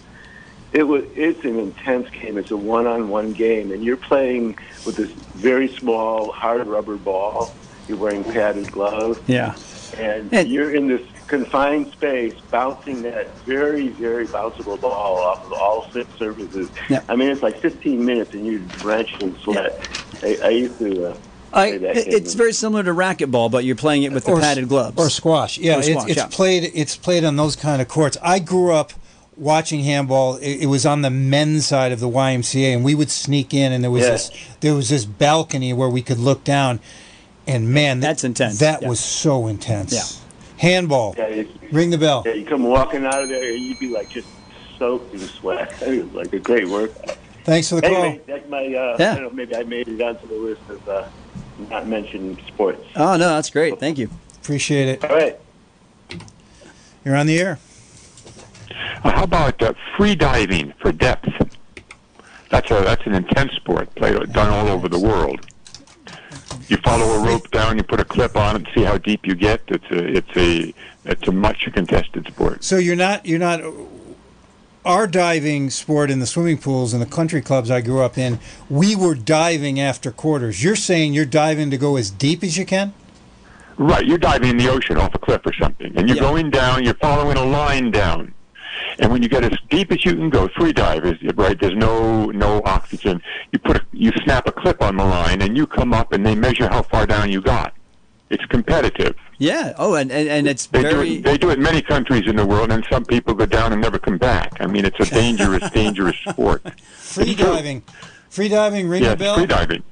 it was it's an intense game. It's a one-on-one game, and you're playing with this very small hard rubber ball. You're wearing padded gloves, Yeah. and And- you're in this confined space, bouncing that very, very bounceable ball off of all six surfaces. Yeah. I mean, it's like 15 minutes, and you're drenched in sweat. I, I used to. Uh, I, play that it- game. it's very similar to racquetball, but you're playing it with the Or s- padded gloves or squash. Yeah, Or it's, squash, it's yeah. played. It's played on those kind of courts. I grew up watching handball. It, it was on the men's side of the YMCA, and we would sneak in, and there was Yeah. this there was this balcony where we could look down, and man, that- That's intense, That yeah. was so intense. Yeah. Handball. Yeah, Ring the bell. yeah, you come walking out of there, and you'd be like just soaked in sweat. It was like a great workout. Thanks for the call. Anyway, that's my. Uh, Yeah. I don't know. Maybe I made it onto the list of uh, not mentioned sports. Oh no, that's great. Thank you. Appreciate it. All right. You're on the air. Uh, how about uh, free diving for depth? That's a that's an intense sport, played done all over the world. You follow a rope down, you put a clip on it, see how deep you get. It's a it's a it's a much contested sport. So you're not you're not our diving sport in the swimming pools and the country clubs I grew up in, we were diving after quarters. You're saying you're diving to go as deep as you can? Right, you're diving in the ocean off a cliff or something, and you're Yeah. going down. You're following a line down, and when you get as deep as you can go, free dive is right. There's no no oxygen. You put a, you snap a clip on the line, and you come up, and they measure how far down you got. It's competitive. Yeah. Oh, and and, and it's They do it. They do it in many countries in the world, and some people go down and never come back. I mean, it's a dangerous, dangerous sport. Free It's true. diving. Free diving, ring Yeah, the it's bell. free diving.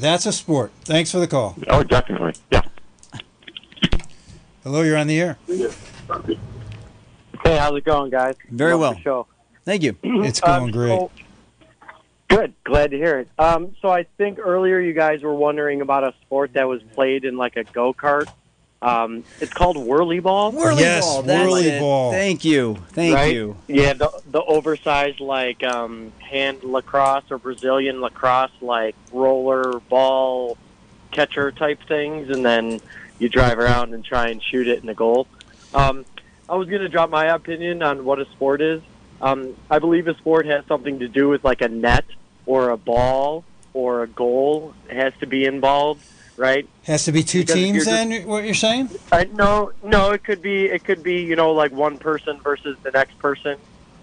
That's a sport. Thanks for the call. Oh, definitely. Yeah. Hello, you're on the air. Hey, how's it going, guys? Very Love well. show. Thank you. It's going Um, great. so- good. Glad to hear it. Um, so I think earlier you guys were wondering about a sport that was played in like a go kart. Um, it's called whirly ball. Whirly Yes, ball. That's whirly it. ball. Thank you. Thank right? you. Yeah, the the oversized like um, hand lacrosse or Brazilian lacrosse like roller ball catcher type things, and then you drive around and try and shoot it in the goal. Um, I was going to drop my opinion on what a sport is. Um, I believe a sport has something to do with like a net or a ball or a goal. Has to be involved, right? Has to be two Because teams you're then, what you're saying? Uh, no, no, it could be it could be you know like one person versus the next person,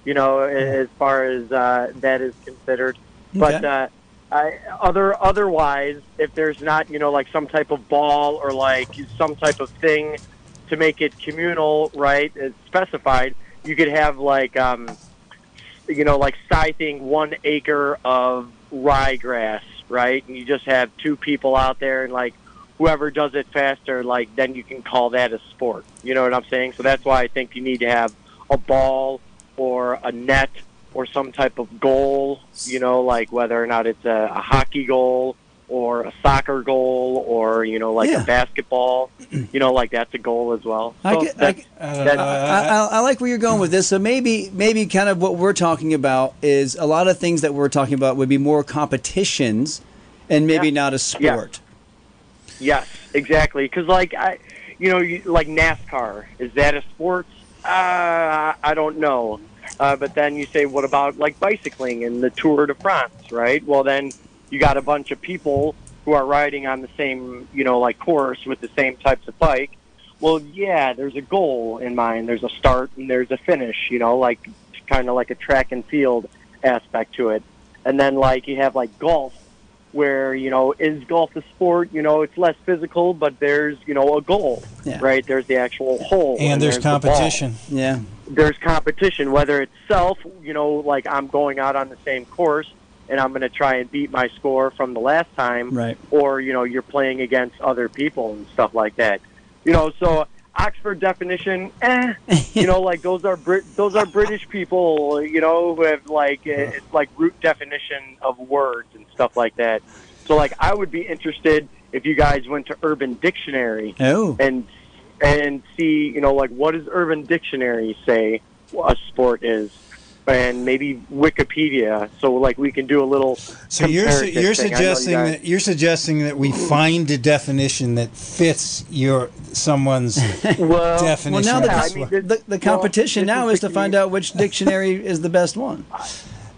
you know, as far as uh, that is considered. But uh, I, other otherwise, if there's not you know like some type of ball or like some type of thing to make it communal, right? It's specified. You could have like um, you know like scything one acre of ryegrass, right? And you just have two people out there and like whoever does it faster, like then you can call that a sport. You know what I'm saying? So that's why I think you need to have a ball or a net or some type of goal. You know, like whether or not it's a, a hockey goal or a soccer goal or you know like Yeah. a basketball. You know, like that's a goal as well. I get- I that's- get- that's- I, I, I like where you're going with this. So maybe, maybe kind of what we're talking about is a lot of things that we're talking about would be more competitions, and maybe not a sport. Yes, exactly. Because like I, you know, you, like NASCAR is that a sport? Uh, I don't know. Uh, but then you say, what about like bicycling and the Tour de France, right? Well, then you got a bunch of people who are riding on the same, you know, like course with the same types of bike. Well, yeah, there's a goal in mind. There's a start and there's a finish. You know, like kind of like a track and field aspect to it. And then like you have like golf where you know is golf a sport you know it's less physical but there's you know a goal Yeah. right there's the actual hole And there's the ball. competition. Yeah. there's competition whether it's self you know like i'm going out on the same course and i'm going to try and beat my score from the last time Right. or you know you're playing against other people and stuff like that. You know so oxford definition eh. You know like those are Brit- those are british people you know who have like eh, it's like root definition of words and stuff like that. So like i would be interested if you guys went to urban dictionary Oh. and and see you know like what does urban dictionary say a sport is and maybe wikipedia so like we can do a little So you're su- you're thing. I know you suggesting guys- that you're suggesting that we find a definition that fits your someone's well, definition. Well, now the, I mean, this- the, the competition well, now this is to find out which dictionary is the best one.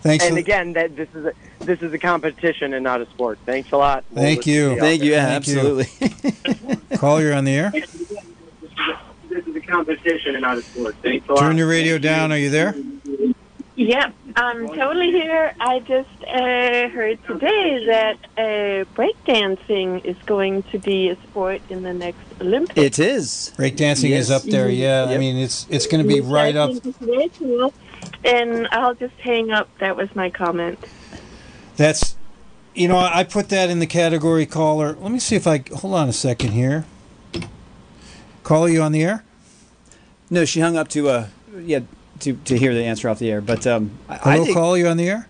Thanks. and again that this is a this is a competition and not a sport thanks a lot We'll Thank you. Thank you. Yeah, Thank you. absolutely. Call you're on the air. this is a competition and not a sport thanks a lot Turn your radio down. Are you there? Yeah, I'm totally here. I just uh, heard today that uh, breakdancing is going to be a sport in the next Olympics. it is. Breakdancing is up there. Yeah, I mean it's it's going to be right up. think it's very cool. And I'll just hang up. That was my comment. That's, you know, I put that in the category caller. Let me see if I hold on a second here. Caller, you on the air? No, she hung up to uh, yeah, to to hear the answer off the air. But um, I, think- caller, you on the air?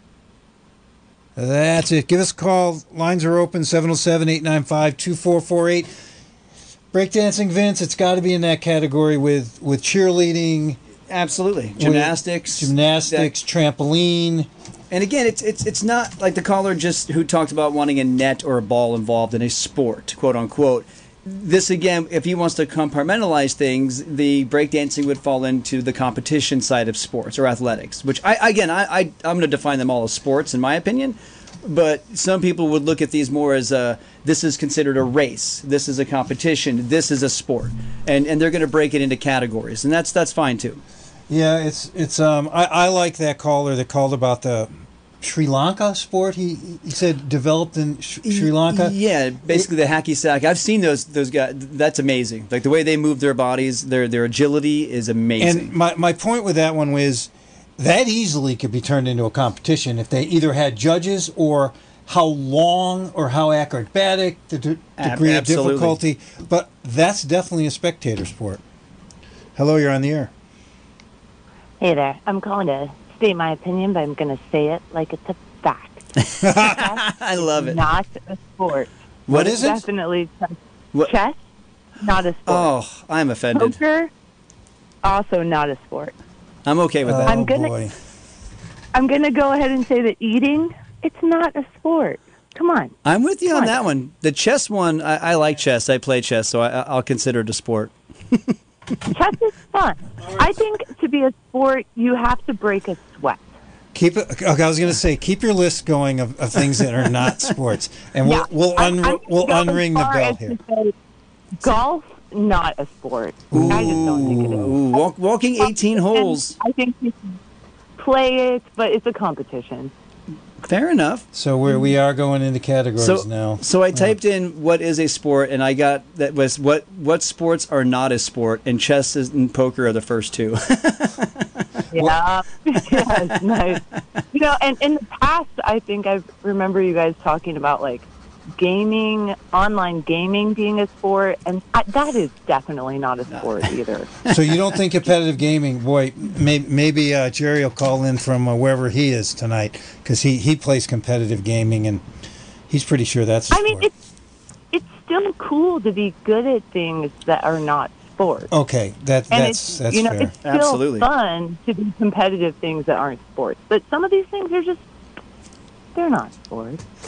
That's it. Give us a call. Lines are open 707 895 2448. Breakdancing, Vince, it's got to be in that category with, with cheerleading, absolutely gymnastics, gymnastics, trampoline. And again, it's it's it's not like the caller just who talked about wanting a net or a ball involved in a sport, quote unquote. This again, if he wants to compartmentalize things, the breakdancing would fall into the competition side of sports or athletics, which I again I, I I'm going to define them all as sports in my opinion. But some people would look at these more as a this is considered a race, this is a competition, this is a sport, and and they're going to break it into categories, and that's that's fine too. Yeah, it's it's um I, I like that caller that called about the Sri Lanka sport. He he said developed in Sh- Sri Lanka. Yeah, basically the hacky sack. I've seen those those guys. That's amazing. Like the way they move their bodies, their their agility is amazing. And my, my point with that one was that easily could be turned into a competition if they either had judges or how long or how acrobatic the d- Ab- degree of absolutely. difficulty. But that's definitely a spectator sport. Hello, you're on the air. Hey there. I'm calling to state my opinion, but I'm going to say it like it's a fact. I love it. Not a sport. What is it? Definitely chess. Chess, not a sport. Oh, I'm offended. Poker, also not a sport. I'm okay with that. I'm oh, gonna- I'm going to go ahead and say that eating, it's not a sport. Come on. I'm with you Come on on. that one. The chess one, I, I like chess. I play chess, so I, I'll consider it a sport. Chess is fun. I think to be a sport, you have to break a sweat. Keep it. Okay, I was going to say keep your list going of, of things that are not sports, and we'll Yeah. we'll un, I'm we'll unring the bell here. say Golf, not a sport. I just don't think it is. Ooh, walk, walking 18 holes. I think you should play it, but it's a competition. Fair enough. So we we are going into categories So, now. so I typed in what is a sport, and I got that was what what sports are not a sport, and chess is- and poker are the first two. Yeah, yes, nice. You know, and in the past, I think I remember you guys talking about like gaming, online gaming being a sport, and I, that is definitely not a sport either. so you don't think competitive gaming? Boy, may, maybe uh, Jerry will call in from uh, wherever he is tonight because he he plays competitive gaming and He's pretty sure that's. I mean, it's it's still cool to be good at things that are not sports. Okay, that and that's it's, that's you know, fair. it's still fun to do competitive things that aren't sports. But some of these things are just they're not sports.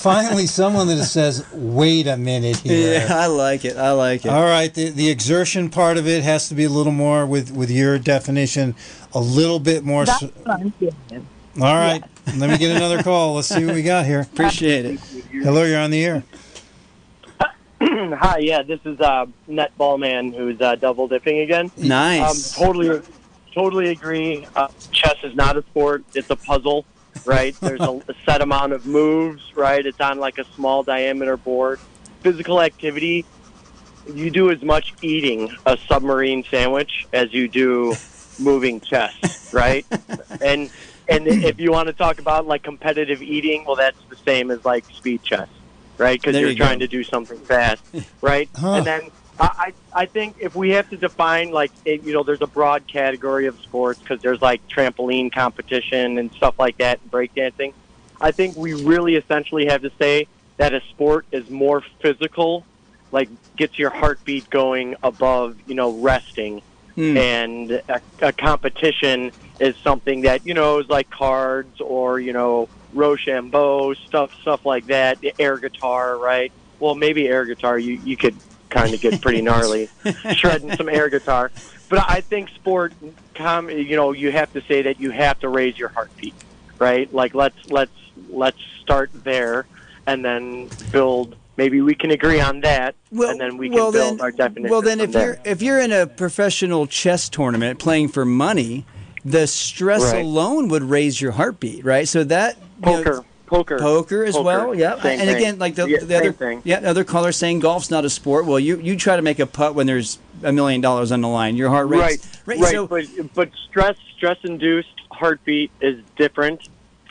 Finally, someone that says, "Wait a minute here." Yeah, I like it. I like it. All right, the, the exertion part of it has to be a little more with with your definition, a little bit more. That's s- what I'm feeling. All right, let me get another call. Let's see what we got here. Appreciate it. Hello, you're on the air. Hi, yeah, this is uh, Netball Man who's uh, double dipping again. Nice. Um, totally, totally agree. Uh, chess is not a sport; it's a puzzle, right? There's a, a set amount of moves, right? It's on like a small diameter board. Physical activity. You do as much eating a submarine sandwich as you do moving chess, right? and and if you want to talk about like competitive eating, well, that's the same as like speed chess, right? Because you're you go. trying to do something fast, right? Huh. And then I, I I think if we have to define like it, you know, there's a broad category of sports because there's like trampoline competition and stuff like that, and breakdancing. I think we really essentially have to say that a sport is more physical, like gets your heartbeat going above, you know, resting, Hmm. and a, a competition is something that you know is like cards or you know Rochambeau stuff, stuff like that. Air guitar, right? Well, maybe air guitar. You you could kind of get pretty gnarly shredding some air guitar. But I think sport, com, you know, you have to say that you have to raise your heartbeat, right? Like let's let's let's start there, and then build. Maybe we can agree on that, and then we can well, build then- our definition. Well, then, if there. you're if you're in a professional chess tournament playing for money, the stress Right. alone would raise your heartbeat, right? So that you know, poker, poker, as Poker. well, yeah. Same and thing. again, like the, Yeah, the other thing. yeah, other caller saying golf's not a sport. Well, you you try to make a putt when there's a million dollars on the line, your heart rate. right, rates, right. So, but but stress stress induced heartbeat is different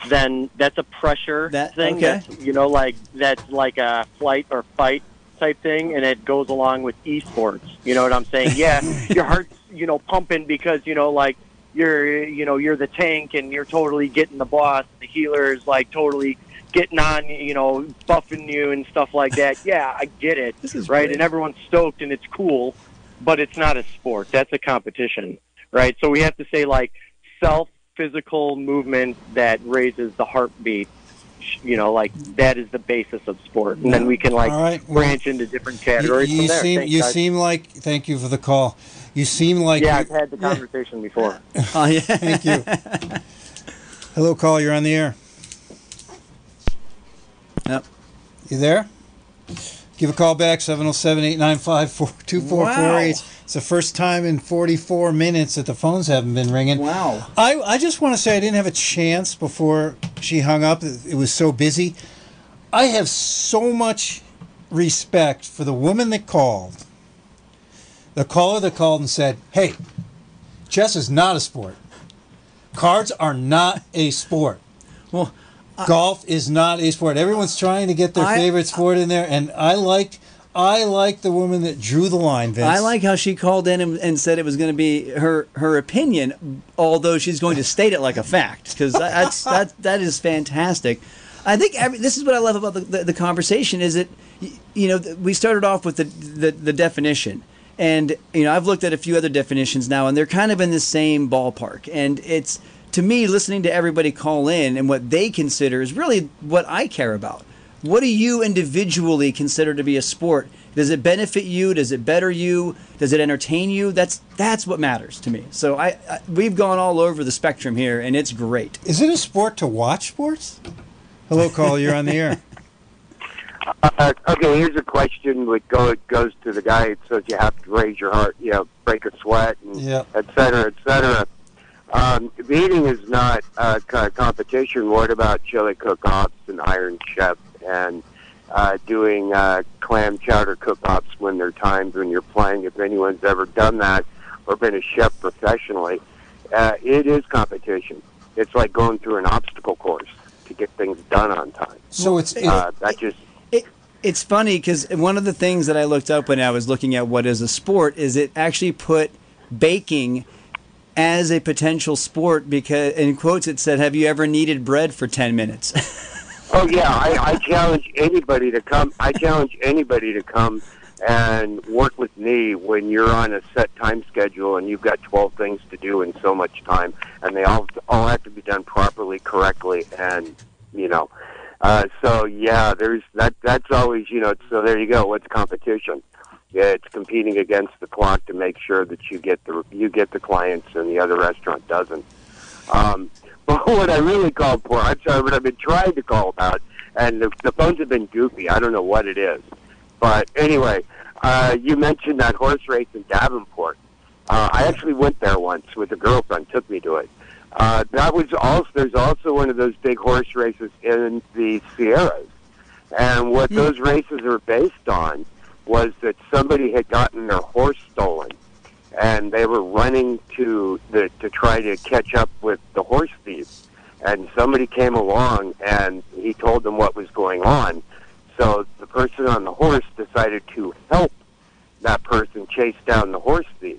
than that's a pressure thing. okay. That's, you know, like that's like a flight or fight type thing, and it goes along with esports. You know what I'm saying? Yeah, your heart's you know pumping because you know like you're you know you're the tank and you're totally getting the boss. The healer is like totally getting on, you know, buffing you and stuff like that. Yeah, I get it, This is right? great. And everyone's stoked and it's cool, but it's not a sport. That's a competition, right? So we have to say like self physical movement that raises the heartbeat. You know, like that is the basis of sport, and then we can like All right, well, branch into different categories you from there. seem Thanks, you guys. seem like. Thank you for the call. You seem like. yeah, you- I've had the conversation before. oh yeah, Thank you. Hello, call. You're on the air. Yep. You there? Give a call back 707-895-2448. It's the first time in 44 minutes that the phones haven't been ringing. Wow. I, I just want to say I didn't have a chance before she hung up. It was so busy. I have so much respect for the woman that called. The caller that called and said, "Hey, chess is not a sport. Cards are not a sport. Well, golf is not a sport. Everyone's trying to get their I- favorite sport in there, and I liked, I like the woman that drew the line. Vince. I like how she called in and, and said it was going to be her her opinion, although she's going to state it like a fact because that's that that is fantastic. I think every, this is what I love about the, the, the conversation is that you know we started off with the, the the definition, and you know I've looked at a few other definitions now, and they're kind of in the same ballpark, and it's to me listening to everybody call in and what they consider is really what I care about. What do you individually consider to be a sport? Does it benefit you? Does it better you? Does it entertain you? That's that's what matters to me. So I, I we've gone all over the spectrum here, and it's great. Is it a sport to watch sports? Hello, call. You're on the air. Uh, okay, here's a question that go, goes to the guy that says you have to raise your heart, you know, break a sweat, and Yeah. et cetera, et cetera. Um, eating is not a co- competition. What about chili cook-offs and Iron Chef and uh, doing uh, clam chowder cook-offs when there are times when you're playing? If anyone's ever done that or been a chef professionally, uh, it is competition. It's like going through an obstacle course to get things done on time. So it's uh, that just It's funny because one of the things that I looked up when I was looking at what is a sport is it actually put baking as a potential sport because in quotes it said, "Have you ever kneaded bread for ten minutes?" Oh yeah, I, I challenge anybody to come. I challenge anybody to come and work with me when you're on a set time schedule and you've got 12 things to do in so much time, and they all all have to be done properly, correctly, and you know. Uh, so yeah, there's that. That's always you know. So there you go. What's competition? Yeah, it's competing against the clock to make sure that you get the you get the clients and the other restaurant doesn't. Um, but what I really called for, I'm sorry, what I've been trying to call about, and the, the phones have been goofy. I don't know what it is. But anyway, uh, you mentioned that horse race in Davenport. Uh, I actually went there once with a girlfriend, took me to it. Uh, that was also, there's also one of those big horse races in the Sierras. And what those races are based on was that somebody had gotten their horse stolen and they were running to the to try to catch up with the horse thief. And somebody came along and he told them what was going on. So the person on the horse decided to help that person chase down the horse thief.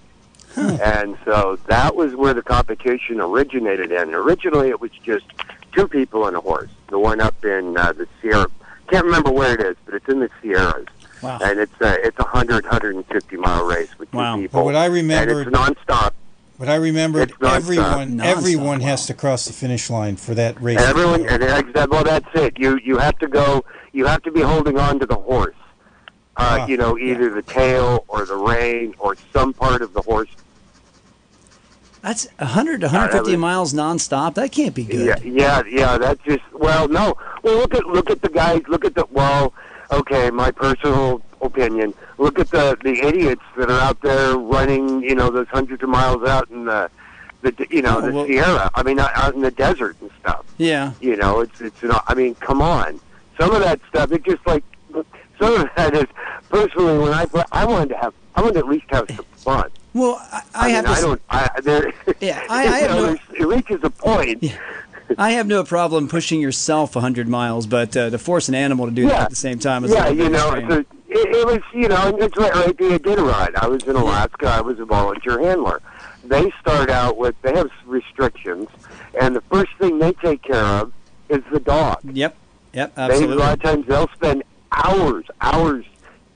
And so that was where the competition originated in. Originally it was just two people and a horse. The one up in uh, the Sierra can't remember where it is, but it's in the Sierras. Wow. And it's a it's a hundred, hundred and fifty mile race with two Wow. people. But what I remember- and it's nonstop. But I remembered It's nonstop. everyone Nonstop, everyone has to cross the finish line for that race. Everyone, and exa- well, that's it. You you have to go. You have to be holding on to the horse. Uh, you know, either the tail or the rein or some part of the horse. That's 100 to 150 was- miles nonstop. That can't be good. Yeah, yeah, yeah. That's just well, no. Well, look at look at the guys. Look at the well. Okay, my personal opinion. Look at the the idiots that are out there running. You know, those hundreds of miles out in the the you know Oh, the well- Sierra. I mean, out in the desert and stuff. Yeah. You know, it's it's. You know, I mean, come on. Some of that stuff. it just like some of that is personally when I play. I wanted to have. I wanted to at least have some fun. Well, I, I, mean, have. I don't. I, there, Yeah, I- I have know, no- there's- It reaches a point. I have no problem pushing yourself 100 miles, but uh, to force an animal to do that at the same time is yeah, a you know, it's a, it, it was, you know, it's right, right the Iditarod. I was in Alaska. I was a volunteer handler. They start out with, they have restrictions, and the first thing they take care of is the dog. Yep, yep, They, a lot of times they'll spend hours, hours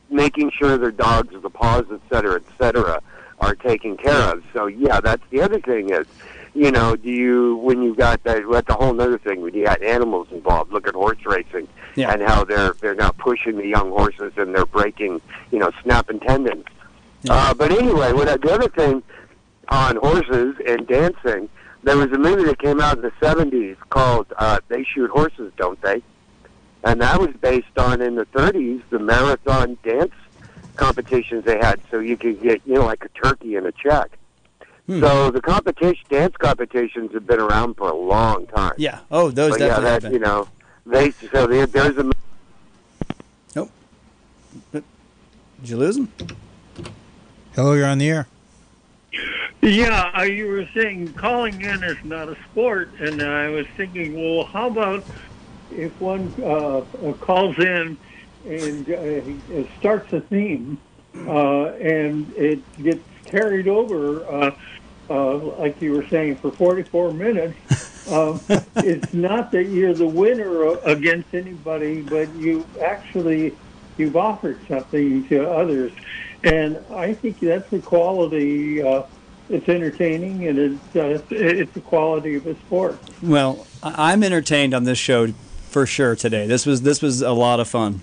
making sure their dogs, the paws, et cetera, et cetera, are taken care of. So yeah, that's the other thing is, you know, do you when you got that? That's a whole other thing when you got animals involved. Look at horse racing Yeah. and how they're they're now pushing the young horses and they're breaking, you know, snapping tendons. Uh, but anyway, what I- the other thing on horses and dancing, there was a movie that came out in the '70s called uh, "They Shoot Horses, Don't They?" and that was based on in the 30s the marathon dance competitions they had, so you could get you know like a turkey and a check. Hmm. So the competition dance competitions have been around for a long time. Yeah. Oh, those But yeah, definitely that have been. you know they so there, there's a Nope. Did you lose him? Hello, you're on the air. Yeah, uh, you were saying calling in is not a sport, and I was thinking, well, how about if one uh, uh, calls in and uh, starts a theme, uh, and it gets carried over, uh, uh, like you were saying, for 44 minutes. Um, it's not that you're the winner against anybody, but you actually you've offered something to others, and I think that's the quality. Uh, it's entertaining, and it's uh, it's the quality of a sport. Well, I'm entertained on this show for sure today. This was this was a lot of fun.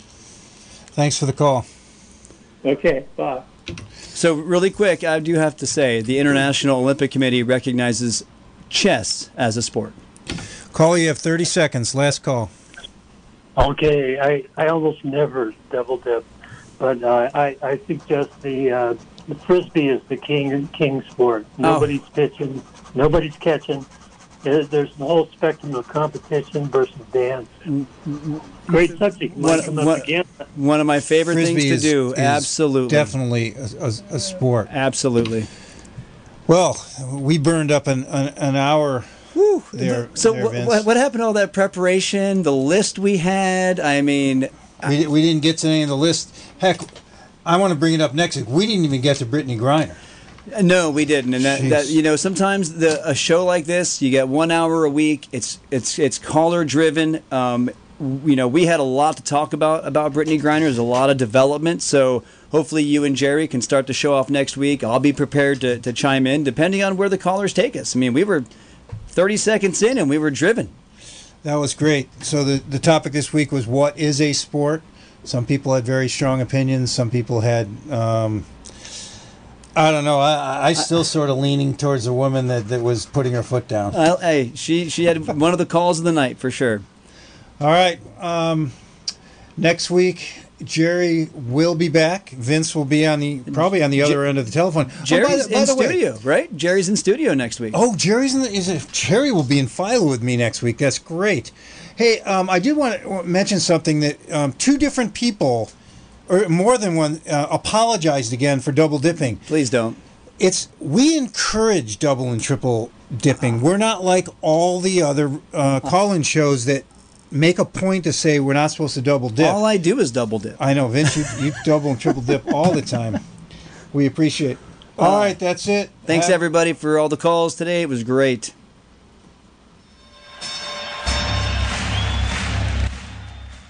Thanks for the call. Okay, bye. So, really quick, I do have to say the International Olympic Committee recognizes chess as a sport. Call, you have 30 seconds. Last call. Okay, I, I almost never double dip, but uh, I I think just the uh, the frisbee is the king king sport. Nobody's pitching, nobody's catching. There- There's a whole spectrum of competition versus dance. Great mm-hmm. subject. Might One, come up one- again. one of my favorite Frisbee things to is- do. is absolutely. Definitely a, a, a sport. Absolutely. Well, we burned up an, an, an hour there. So, there, what, Vince. what, what happened to all that preparation? The list we had? I mean, we, di- we didn't get to any of the list. Heck, I want to bring it up next week. We didn't even get to Brittney Griner. No, we didn't, and that, that you know sometimes the a show like this, you get one hour a week. It's it's it's caller driven. Um, you know, we had a lot to talk about about Brittney Griner. There's a lot of development. So hopefully you and Jerry can start to show off next week. I'll be prepared to, to chime in depending on where the callers take us. I mean, we were 30 seconds in and we were driven. That was great. So the the topic this week was what is a sport. Some people had very strong opinions. Some people had. Um, I don't know. I, I still sort of leaning towards a woman that, that was putting her foot down. Uh, hey, she she had one of the calls of the night for sure. All right. Um, next week, Jerry will be back. Vince will be on the probably on the other end of the telephone. Oh, by Jerry's the- by in the way- studio, right? Jerry's in studio next week. Oh, Jerry's in the, is it, Jerry will be in Philo with me next week. That's great. Hey, um, I did want to mention something that um, two different people, or more than one, uh, apologized again for double dipping. Please don't. It's we encourage double and triple dipping. We're not like all the other uh, call-in shows that make a point to say we're not supposed to double dip. All I do is double dip. I know, Vince. You, you double and triple dip all the time. We appreciate. All right, that's it. Thanks everybody for all the calls today. It was great.